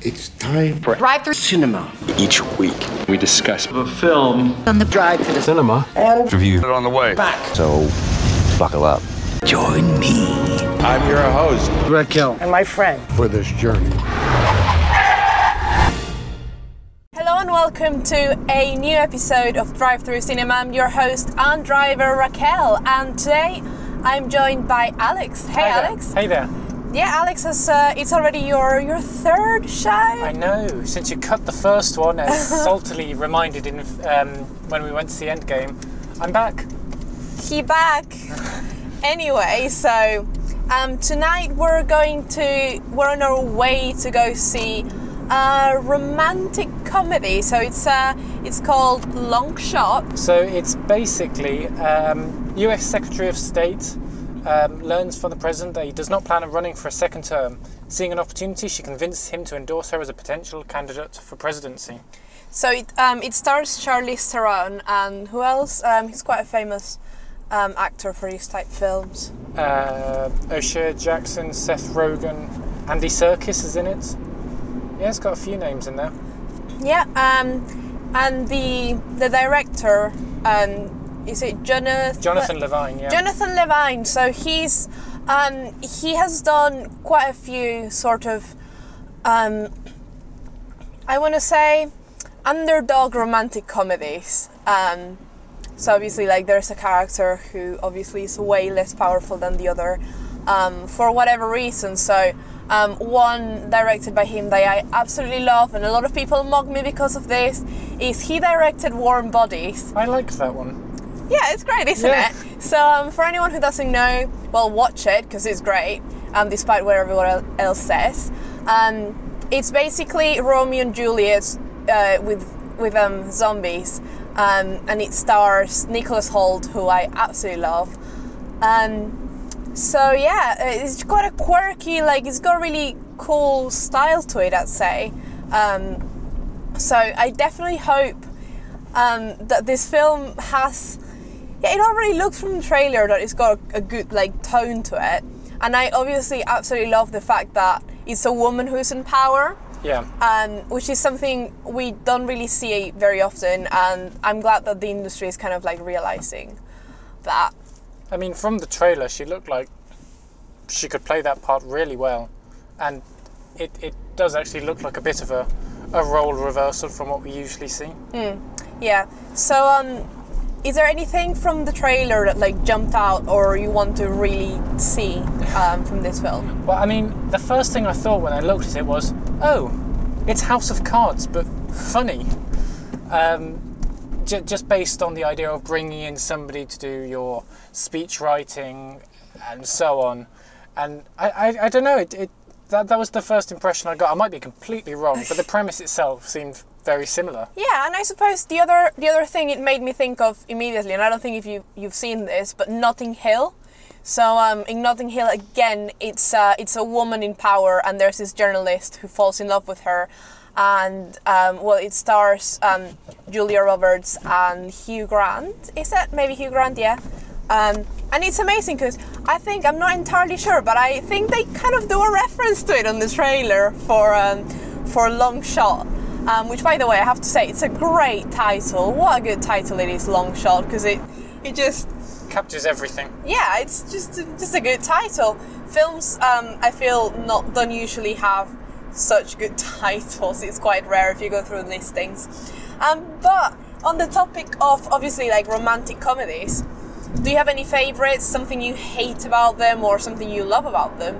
It's time for Drive through cinema. Each week, we discuss the film on the drive to the cinema and review it on the way back. So, buckle up. Join me. I'm your host, Raquel and my friend for this journey. Hello and welcome to a new episode of Drive Through Cinema. I'm your host and driver Raquel, and today I'm joined by Alex. Hey, Hi there. Alex. Hey there. Yeah, Alex has. Uh, it's already your your third show. I know. Since you cut the first one, as saltily reminded in um, when we went to the end game, I'm back. He back. anyway, so um, tonight we're going to we're on our way to go see a romantic comedy. So it's uh, it's called Long Shot. So it's basically um, U.S. Secretary of State um, learns from the president that he does not plan on running for a second term. Seeing an opportunity, she convinces him to endorse her as a potential candidate for presidency. So it um, it stars Charlize Theron and who else? Um, he's quite a famous um, actor for these type films. Uh, O'Shea Jackson, Seth Rogen, Andy Serkis is in it. Yeah, it's got a few names in there. Yeah, um, and the the director, um, is it Jonathan? Jonathan Levine, yeah. Jonathan Levine. So he's um, he has done quite a few sort of um, I want to say underdog romantic comedies. Um, so obviously, like there's a character who obviously is way less powerful than the other um, for whatever reason. So um, one directed by him that I absolutely love, and a lot of people mock me because of this, is he directed Warm Bodies. I liked that one. Yeah, it's great, isn't Yeah. it? So um, for anyone who doesn't know, well, watch it because it's great, um, despite what everyone else says. Um, it's basically Romeo and Juliet uh, with with um, zombies, um, and it stars Nicholas Hoult, who I absolutely love. Um, so yeah, uh, it's got a quirky, like it's got a really cool style to it, I'd say. Um, so I definitely hope um, that this film has. Yeah, it already looks from the trailer that it's got a, good like tone to it, and I obviously absolutely love the fact that it's a woman who's in power, Yeah. um, which is something we don't really see very often, and I'm glad that the industry is kind of like realizing that. I mean, from the trailer, she looked like she could play that part really well, and it, it does actually look like a bit of a, a role reversal from what we usually see. Yeah. So, um, is there anything from the trailer that like jumped out, or you want to really see um, from this film? Well, I mean, the first thing I thought when I looked at it was, oh, it's House of Cards, but funny. Um, j- just based on the idea of bringing in somebody to do your speech writing and so on. And I, I, I don't know, it, it, that, that was the first impression I got. I might be completely wrong, but the premise itself seemed very similar. Yeah, and I suppose the other the other thing it made me think of immediately, and I don't think if you you've seen this, but Notting Hill. So um, in Notting Hill again, it's uh, it's a woman in power, and there's this journalist who falls in love with her, and um, well, it stars um, Julia Roberts and Hugh Grant. Is that maybe Hugh Grant? Yeah. Um, and it's amazing because I think I'm not entirely sure, but I think they kind of do a reference to it on the trailer for um, for Long Shot. Um, which, by the way, I have to say, it's a great title. What a good title it is, Long Shot, because it it just Captures everything. yeah, it's just just a good title. Films, um, I feel not don't usually have such good titles. It's quite rare if you go through listings. Um, but on the topic of obviously like romantic comedies, do you have any favorites? Something you hate about them, or something you love about them?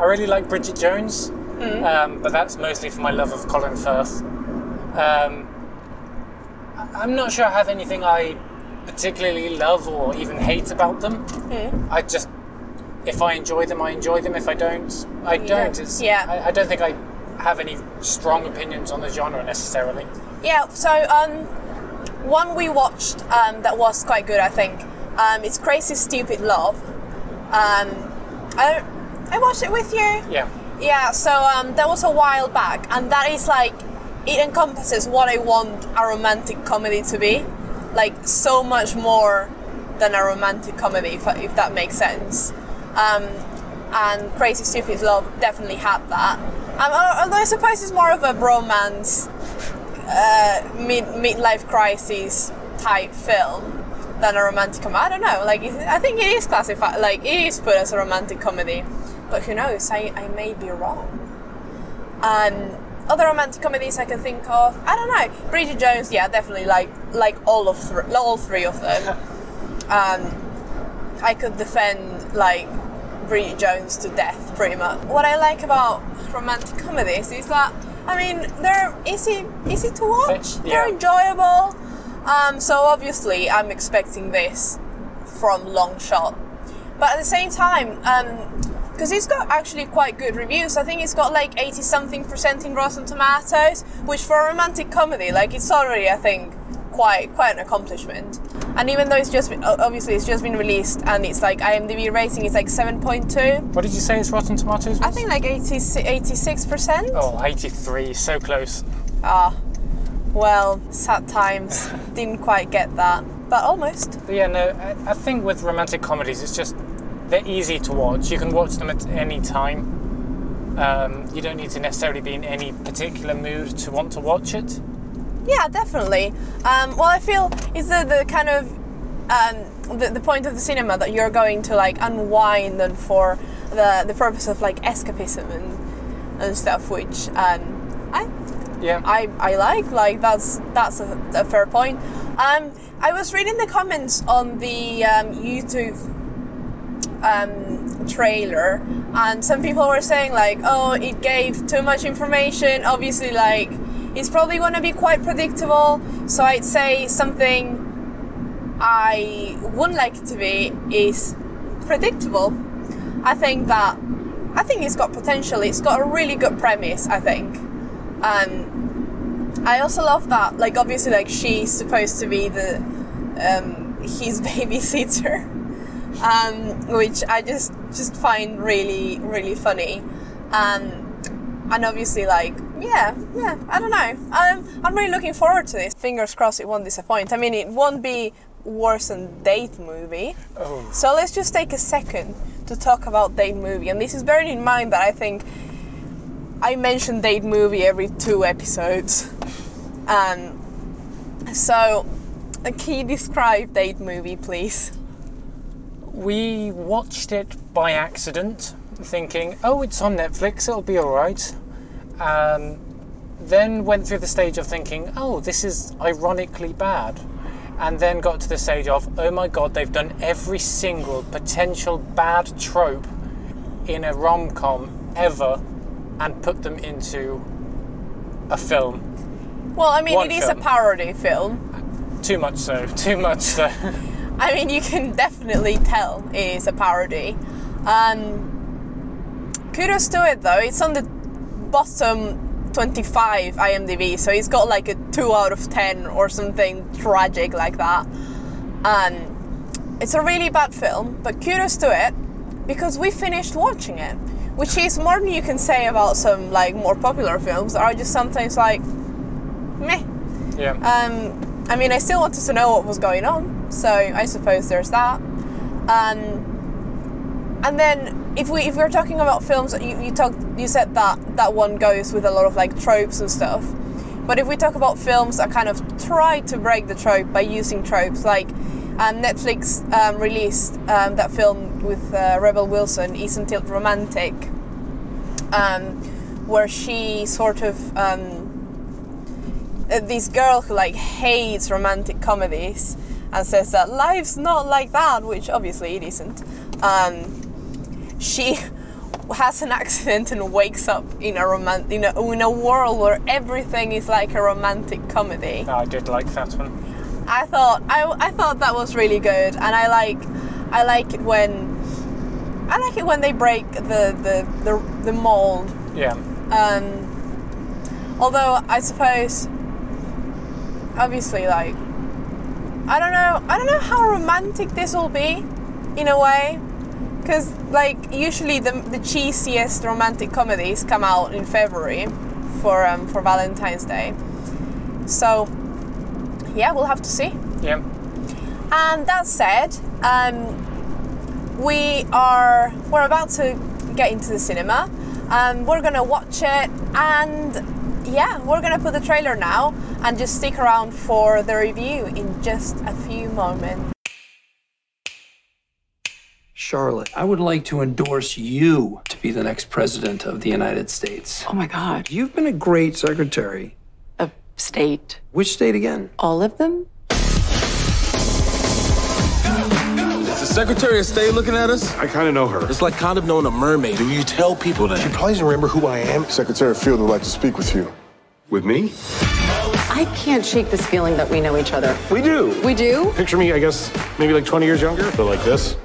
I really like Bridget Jones, um, but that's mostly for my love of Colin Firth. Um, I'm not sure I have anything I particularly love or even hate about them. I just, if I enjoy them, I enjoy them. If I don't, I don't. It's, Yeah. I, I don't think I have any strong opinions on the genre necessarily. Yeah, so um, one we watched um, that was quite good, I think. Um, it's Crazy Stupid Love. Um, I I watched it with you. Yeah. Yeah, so um, that was a while back, and that is like it encompasses what I want a romantic comedy to be, like so much more than a romantic comedy, if, if that makes sense. Um, and Crazy Stupid Love definitely had that. Um, although I suppose it's more of a bromance, uh, mid midlife crisis type film than a romantic comedy. I don't know. Like I think it is classified, like it is put as a romantic comedy, but who knows? I, I may be wrong. Um, other romantic comedies I can think of, I don't know. Bridget Jones, yeah, definitely like like all of all three of them. Um, I could defend like Bridget Jones to death, pretty much. What I like about romantic comedies is that I mean they're easy easy to watch. They- They're enjoyable. Um, so obviously I'm expecting this from Long Shot, but at the same time, because it's got actually quite good reviews. I think it's got like 80 something percent in Rotten Tomatoes, which for a romantic comedy, like it's already I think quite quite an accomplishment. And even though it's just been, obviously it's just been released and it's like IMDb rating is like 7.2, What did you say it's Rotten Tomatoes? I think like 80, 86%. Oh, 83, so close. Ah, well, sad times. Didn't quite get that, but almost. Yeah, no, I, I think with romantic comedies, it's just they're easy to watch. You can watch them at any time. Um, you don't need to necessarily be in any particular mood to want to watch it. Yeah, definitely. Um, well, I feel is the, the kind of um, the, the point of the cinema that you're going to like unwind and for the the purpose of like escapism and and stuff, which um, I Yeah. I, I like like that's that's a, a fair point. Um, I was reading the comments on the um, YouTube um, trailer, and some people were saying like, oh, it gave too much information. Obviously, like it's probably going to be quite predictable. So I'd say something I wouldn't like it to be is predictable. I think that I think it's got potential. It's got a really good premise. I think. Um, I also love that. Like obviously, like she's supposed to be the um, his babysitter, um, which I just just find really really funny. Um, and obviously, like yeah, yeah, I don't know. Um, I'm really looking forward to this. Fingers crossed it won't disappoint. I mean, it won't be worse than Date movie. Oh. So let's just take a second to talk about Date movie, and this is bearing in mind that I think I mention Date movie every two episodes. Um, so, uh, can you describe Date movie, please? We watched it by accident, thinking, oh, it's on Netflix, it'll be alright. Um, then went through the stage of thinking, oh, this is ironically bad. And then got to the stage of, oh my god, they've done every single potential bad trope in a rom com ever and put them into a film. Well, I mean, One it is film. a parody film. Too much so, too much so. I mean, you can definitely tell it is a parody. Um, kudos to it, though. It's on the bottom 25 IMDb, so it's got like a 2 out of 10 or something tragic like that. Um, it's a really bad film, but kudos to it because we finished watching it, which is more than you can say about some like more popular films that are just sometimes like meh. yeah. Um, I mean, I still wanted to know what was going on, so I suppose there's that. Um, and then if we if we're talking about films, you, you talked you said that that one goes with a lot of like tropes and stuff. But if we talk about films that kind of try to break the trope by using tropes, like um, Netflix um, released um, that film with uh, Rebel Wilson, Isn't It Romantic, um, where she sort of um, uh, this girl who like hates romantic comedies and says that life's not like that, which obviously it isn't. Um, she has an accident and wakes up in a romantic in a, in a world where everything is like a romantic comedy. No, I did like that one. I thought I, I thought that was really good, and I like I like it when I like it when they break the the the, the mold Yeah. um, although I suppose, obviously, like I don't know, I don't know how romantic this will be, in a way, because like usually the the cheesiest romantic comedies come out in February for um, for Valentine's Day. So yeah, we'll have to see. Yeah. And that said, um, we are we're about to get into the cinema. Um, we're gonna watch it and yeah, we're gonna put the trailer now and just stick around for the review in just a few moments. Charlotte, I would like to endorse you to be the next president of the United States. Oh my God. You've been a great secretary. Of state. Which state again? All of them? Secretary of State looking at us? I kind of know her. It's like kind of knowing a mermaid. Do you tell people that? She probably doesn't remember who I am. Secretary Field would like to speak with you. With me? I can't shake this feeling that we know each other. We do. We do? Picture me, I guess, maybe like 20 years younger, but like this.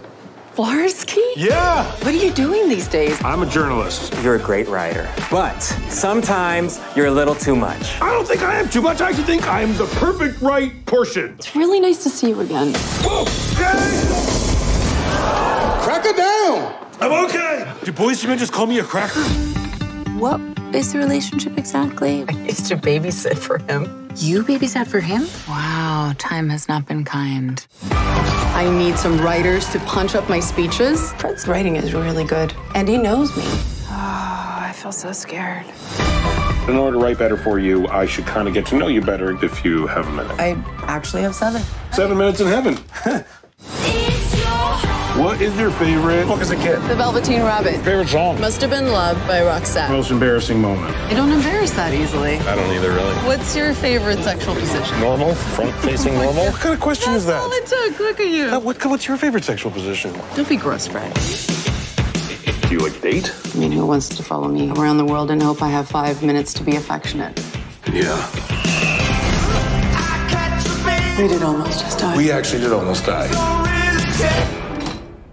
Flarsky? Yeah! What are you doing these days? I'm a journalist. You're a great writer, but sometimes you're a little too much. I don't think I am too much. I actually think I am the perfect right portion. It's really nice to see you again. Okay! Cracker down! I'm okay. Do policemen just call me a cracker? What is the relationship exactly? I used to babysit for him. You babysat for him? Wow, time has not been kind. I need some writers to punch up my speeches. Fred's writing is really good, and he knows me. Oh, I feel so scared. In order to write better for you, I should kind of get to know you better if you have a minute. I actually have seven. Seven minutes in heaven. what is your favorite book as a kid? The Velveteen Rabbit. Favorite song? Must have been Love by Roxette. Most embarrassing moment? I don't embarrass that easily. I don't either, really. What's your favorite sexual position? Normal? Front-facing normal? What kind of question is that? All it took. Look at you. Uh, what, what's your favorite sexual position? Don't be gross, Fred. Do you like date? I mean, who wants to follow me around the world and hope I have five minutes to be affectionate? Yeah. We did almost just die. We actually did almost die.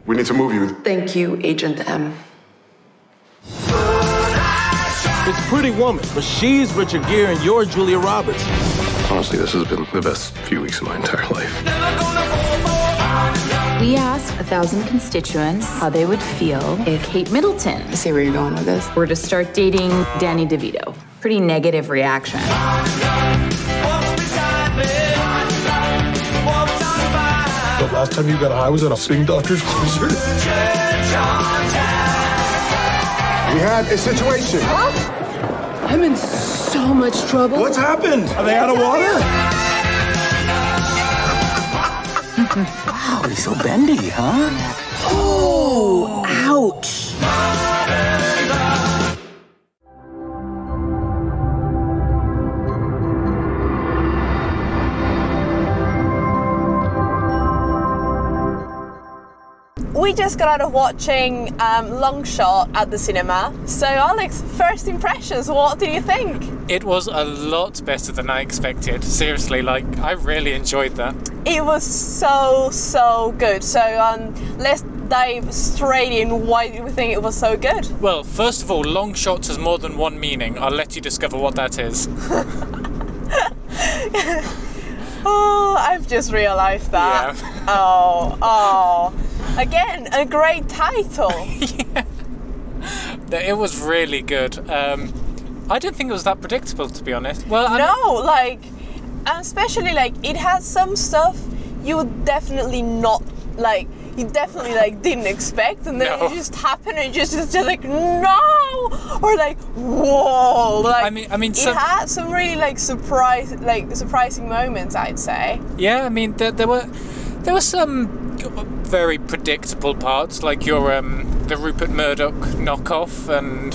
We need to move you. Thank you, Agent M. It's Pretty Woman, but she's Richard Gere and you're Julia Roberts. Honestly, this has been the best few weeks of my entire life. We asked a thousand constituents how they would feel if Kate Middleton I see where you're going with this. were to start dating Danny DeVito. Pretty negative reaction. Last time you got high was at a swing doctor's concert. We had a situation. Huh? I'm in so much trouble. What's happened? Are they out of water? Wow, he's so bendy, huh? Oh, ouch. Just got out of watching um, Long Shot at the cinema. So, Alex, first impressions, what do you think? It was a lot better than I expected. Seriously, like I really enjoyed that. It was so, so good. So, um, let's dive straight in. Why do we think it was so good? Well, first of all, long shots has more than one meaning. I'll let you discover what that is. Oh, I've just realised that. Yeah. Oh, oh. Again, a great title. Yeah. It was really good. Um, I didn't think it was that predictable, to be honest. Well, I no, like, especially like it has some stuff you would definitely not like. You definitely like didn't expect, and then No. it just happened, and just just like no, or like whoa. Like I mean- I mean, it some- had some really like surprise, like surprising moments. I'd say. Yeah, I mean there, there were there were some very predictable parts, like your um, the Rupert Murdoch knockoff and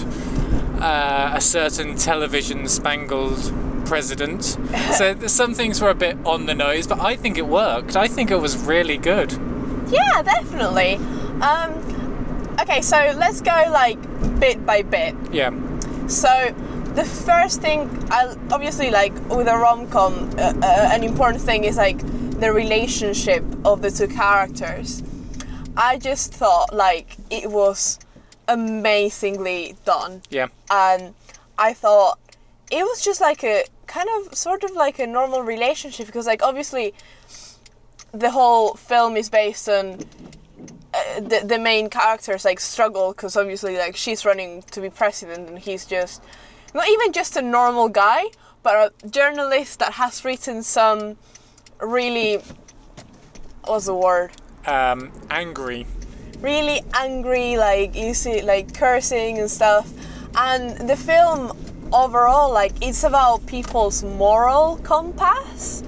uh, a certain television spangled president. so some things were a bit on the nose, but I think it worked. I think it was really good. Yeah, definitely. Um, okay, so let's go like bit by bit. Yeah. So the first thing, I obviously like with a rom com, uh, uh, an important thing is like the relationship of the two characters. I just thought like it was amazingly done, Yeah. and I thought it was just like a kind of sort of like a normal relationship because like obviously the whole film is based on uh, the, the main characters like struggle because obviously like she's running to be president and he's just not even just a normal guy but a journalist that has written some really what's the word Um, angry. really angry like you see like cursing and stuff and the film overall, like it's about people's moral compass,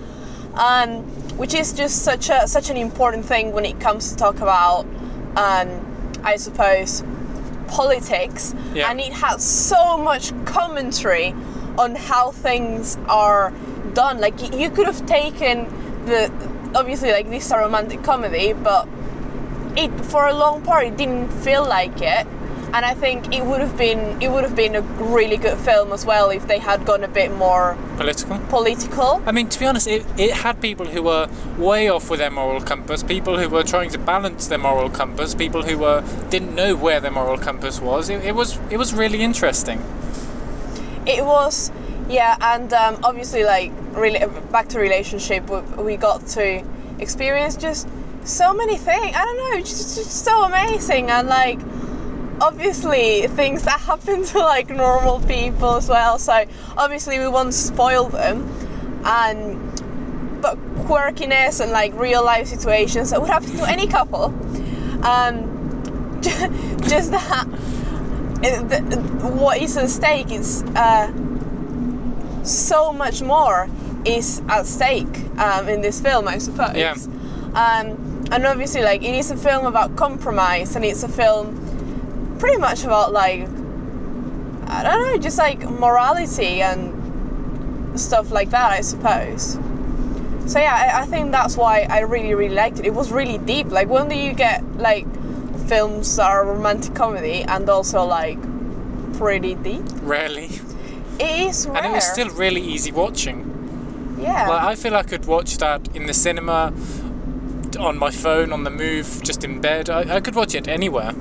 um, which is just such a such an important thing when it comes to talk about, um, I suppose, politics. Yeah. And it has so much commentary on how things are done. Like you could have taken the obviously like this is a romantic comedy, but it for a long part it didn't feel like it. And I think it would have been it would have been a really good film as well if they had gone a bit more Political. political. I mean, to be honest, it, it had people who were way off with their moral compass, people who were trying to balance their moral compass, people who were didn't know where their moral compass was. It, it was it was really interesting. It was, yeah, and um, obviously, like, really back to relationship, we, got to experience just so many things. I don't know, just, just so amazing, and like, obviously, things that happen to like normal people as well. So obviously, we won't spoil them, and but quirkiness and like real life situations that would happen to any couple. Um, just that what is at stake is uh, so much more is at stake um, in this film, I suppose. Yeah. Um, and obviously, like it is a film about compromise, and it's a film pretty much about like I don't know, just like morality and stuff like that, I suppose. So yeah, I, I think that's why I really, really liked it. It was really deep. Like when do you get like films that are romantic comedy and also like pretty deep? Rarely, It is rare. and it was still really easy watching. yeah. Like I feel I could watch that in the cinema, on my phone, on the move, just in bed. I, I could watch it anywhere.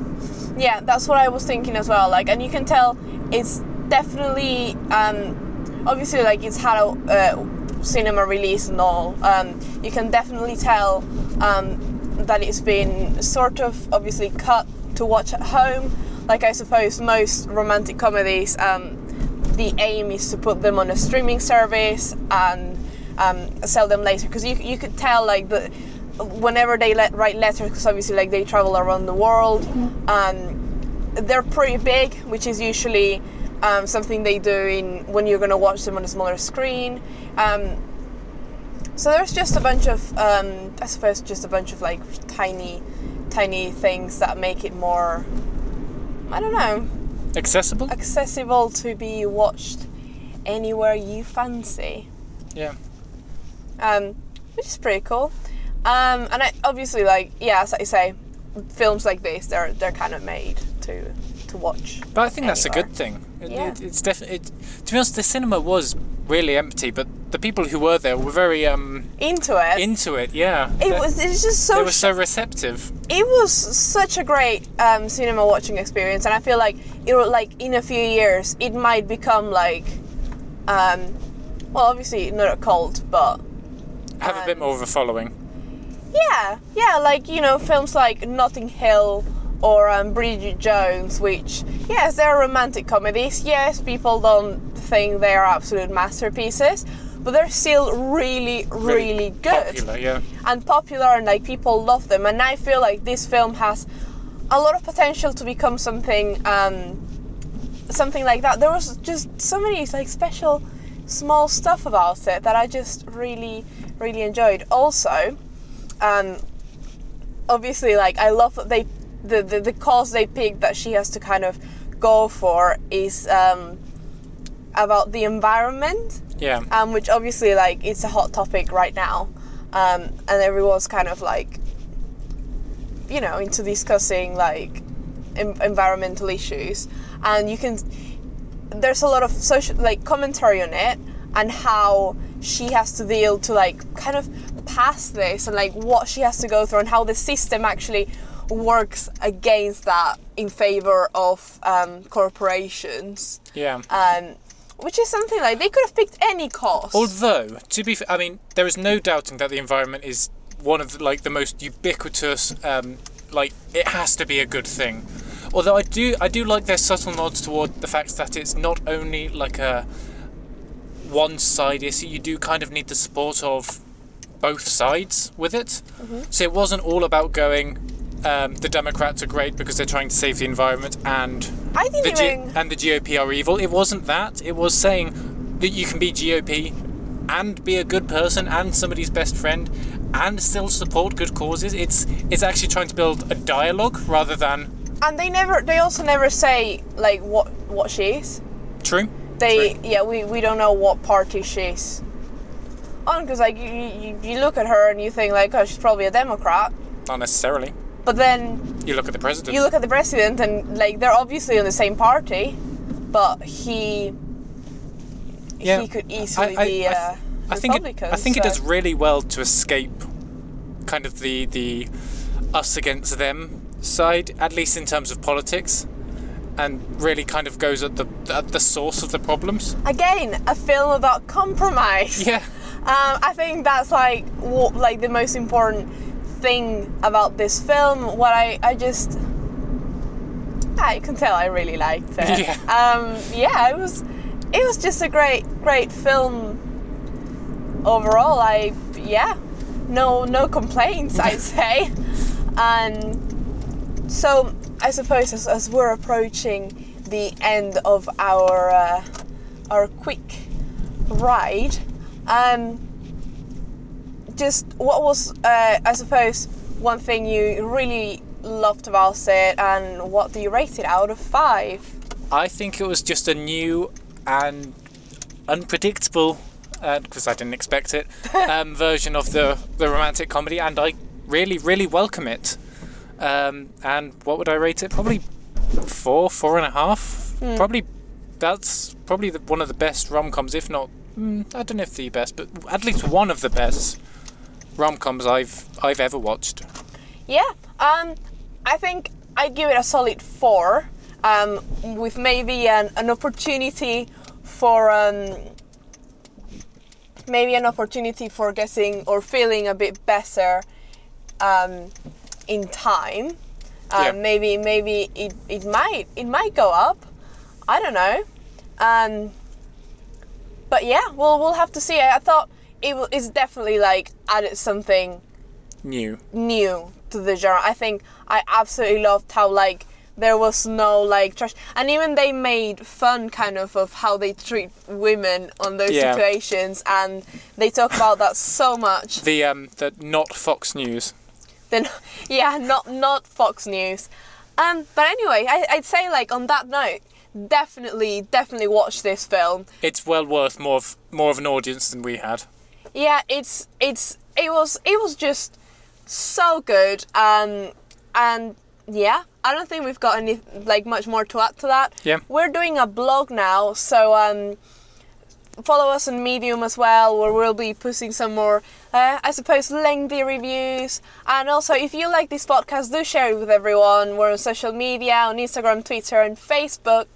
Yeah, that's what I was thinking as well. Like, and you can tell it's definitely, um, obviously, like it's had a uh, cinema release and all. Um, you can definitely tell um, that it's been sort of obviously cut to watch at home. Like I suppose most romantic comedies, um, the aim is to put them on a streaming service and um, sell them later. Because you you could tell like the whenever they let write letters because obviously like they travel around the world um, they're pretty big which is usually um, something they do in when you're going to watch them on a smaller screen. Um, so there's just a bunch of um, i suppose just a bunch of like tiny tiny things that make it more i don't know Accessible. accessible to be watched anywhere you fancy Yeah. um, which is pretty cool. Um, and I, obviously, like yeah, as I say, films like this they're they're kind of made to to watch. But I think that's a good thing. It, Yeah. it, it's definitely. It, to be honest, the cinema was really empty, but the people who were there were very um Into it. into it. Yeah. it They- was it's just so They were so receptive. it was such a great um, cinema watching experience, and I feel like it will like in a few years it might become like, um, well, obviously not a cult, but Have a bit more of a following. yeah, yeah, like you know films like Notting Hill or um, Bridget Jones, which yes, they're romantic comedies. Yes, people don't think they are absolute masterpieces, but they're still really, really, good. Popular, yeah. and popular and like people love them. And i feel like this film has a lot of potential to become something um, something like that. There was just so many like special small stuff about it that i just really really enjoyed. Also um, obviously like i love that they the, the, the cause they picked that she has to kind of go for is um, about the environment Yeah. um, which obviously like it's a hot topic right now, um, and everyone's kind of like, you know, into discussing like em- environmental issues, and you can there's a lot of social like commentary on it and how she has to deal to like kind of pass this and like what she has to go through and how the system actually works against that in favor of um, corporations Yeah. um, which is something like they could have picked any cause. Although, to be, fair, I mean, there is no doubting that the environment is one of the, like the most ubiquitous. Um, like it has to be a good thing. Although I do, I do like their subtle nods toward the fact that it's not only like a one-side issue. You do kind of need the support of both sides with it. So it wasn't all about going. Um, the Democrats are great because they're trying to save the environment, and I didn't the G- and the GOP are evil. It wasn't that. It was saying that you can be GOP and be a good person and somebody's best friend and still support good causes. It's it's actually trying to build a dialogue rather than and they never. They also never say like what what she is. true. They yeah we, we don't know what party she's on because like you, you you look at her and you think like oh she's probably a Democrat, Not necessarily. But then You look at the president. you look at the president and like they're obviously on the same party, but he Yeah, he could easily I- I- be I uh, I think it, I think it does really well to escape kind of the the us against them side, at least in terms of politics, and really kind of goes at the at the source of the problems. again a film about compromise. Yeah. Um, I think that's like what, like the most important thing about this film. What I I just ah, you can tell I really liked it. Yeah. Um, yeah, it was it was just a great great film overall. I yeah, no no complaints I'd say. And so I suppose as, as we're approaching the end of our uh, our quick ride, um, just what was uh, I suppose one thing you really loved about it, and what do you rate it out of five? I think it was just a new and unpredictable, because I didn't expect it, um, version of the the romantic comedy, and I really really welcome it. Um, and what would I rate it? Probably four, four and a half. Hmm. Probably that's probably the, one of the best rom coms, if not, mm, I don't know if the best, but at least one of the best rom coms I've I've ever watched. Yeah, um, I think I'd give it a solid four, um, with maybe an, an opportunity for um, maybe an opportunity for getting or feeling a bit better um, in time. Um, Yeah. Maybe maybe it, it might it might go up. I don't know. Um, but yeah, we'll we'll have to see. I thought it it's definitely like added something New. new to the genre. I think I absolutely loved how like there was no like trash, and even they made fun kind of of how they treat women on those Yeah. situations, and they talk about that so much. The um the not Fox News. Then yeah, not not Fox News. Um, but anyway, I, I'd say like on that note, definitely definitely watch this film. It's well worth more of more of an audience than we had. Yeah it's it's it was it was just so good um and yeah i don't think we've got any like much more to add to that. Yeah. we're doing a blog now so um follow us on medium as well where we'll be posting some more uh, i suppose lengthy reviews. And also if you like this podcast do share it with everyone. We're on social media on instagram twitter and facebook.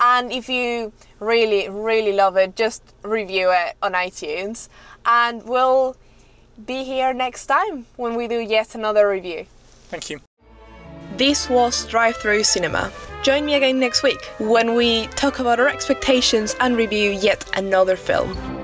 And if you really really love it just review it on itunes and we'll be here next time when we do yet another review Thank you. this was Drive Through Cinema. Join me again next week when we talk about our expectations and review yet another film.